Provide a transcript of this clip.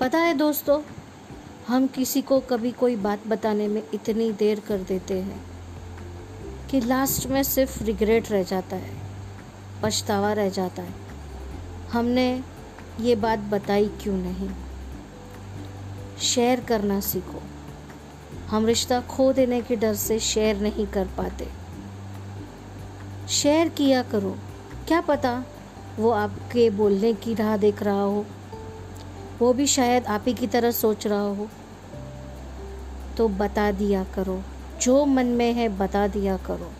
पता है दोस्तों, हम किसी को कभी कोई बात बताने में इतनी देर कर देते हैं कि लास्ट में सिर्फ़ रिग्रेट रह जाता है, पछतावा रह जाता है। हमने ये बात बताई क्यों नहीं? शेयर करना सीखो। हम रिश्ता खो देने के डर से शेयर नहीं कर पाते। शेयर किया करो। क्या पता वो आपके बोलने की राह देख रहा हो वो भी शायद आप ही की तरह सोच रहा हो। तो बता दिया करो। जो मन में है बता दिया करो।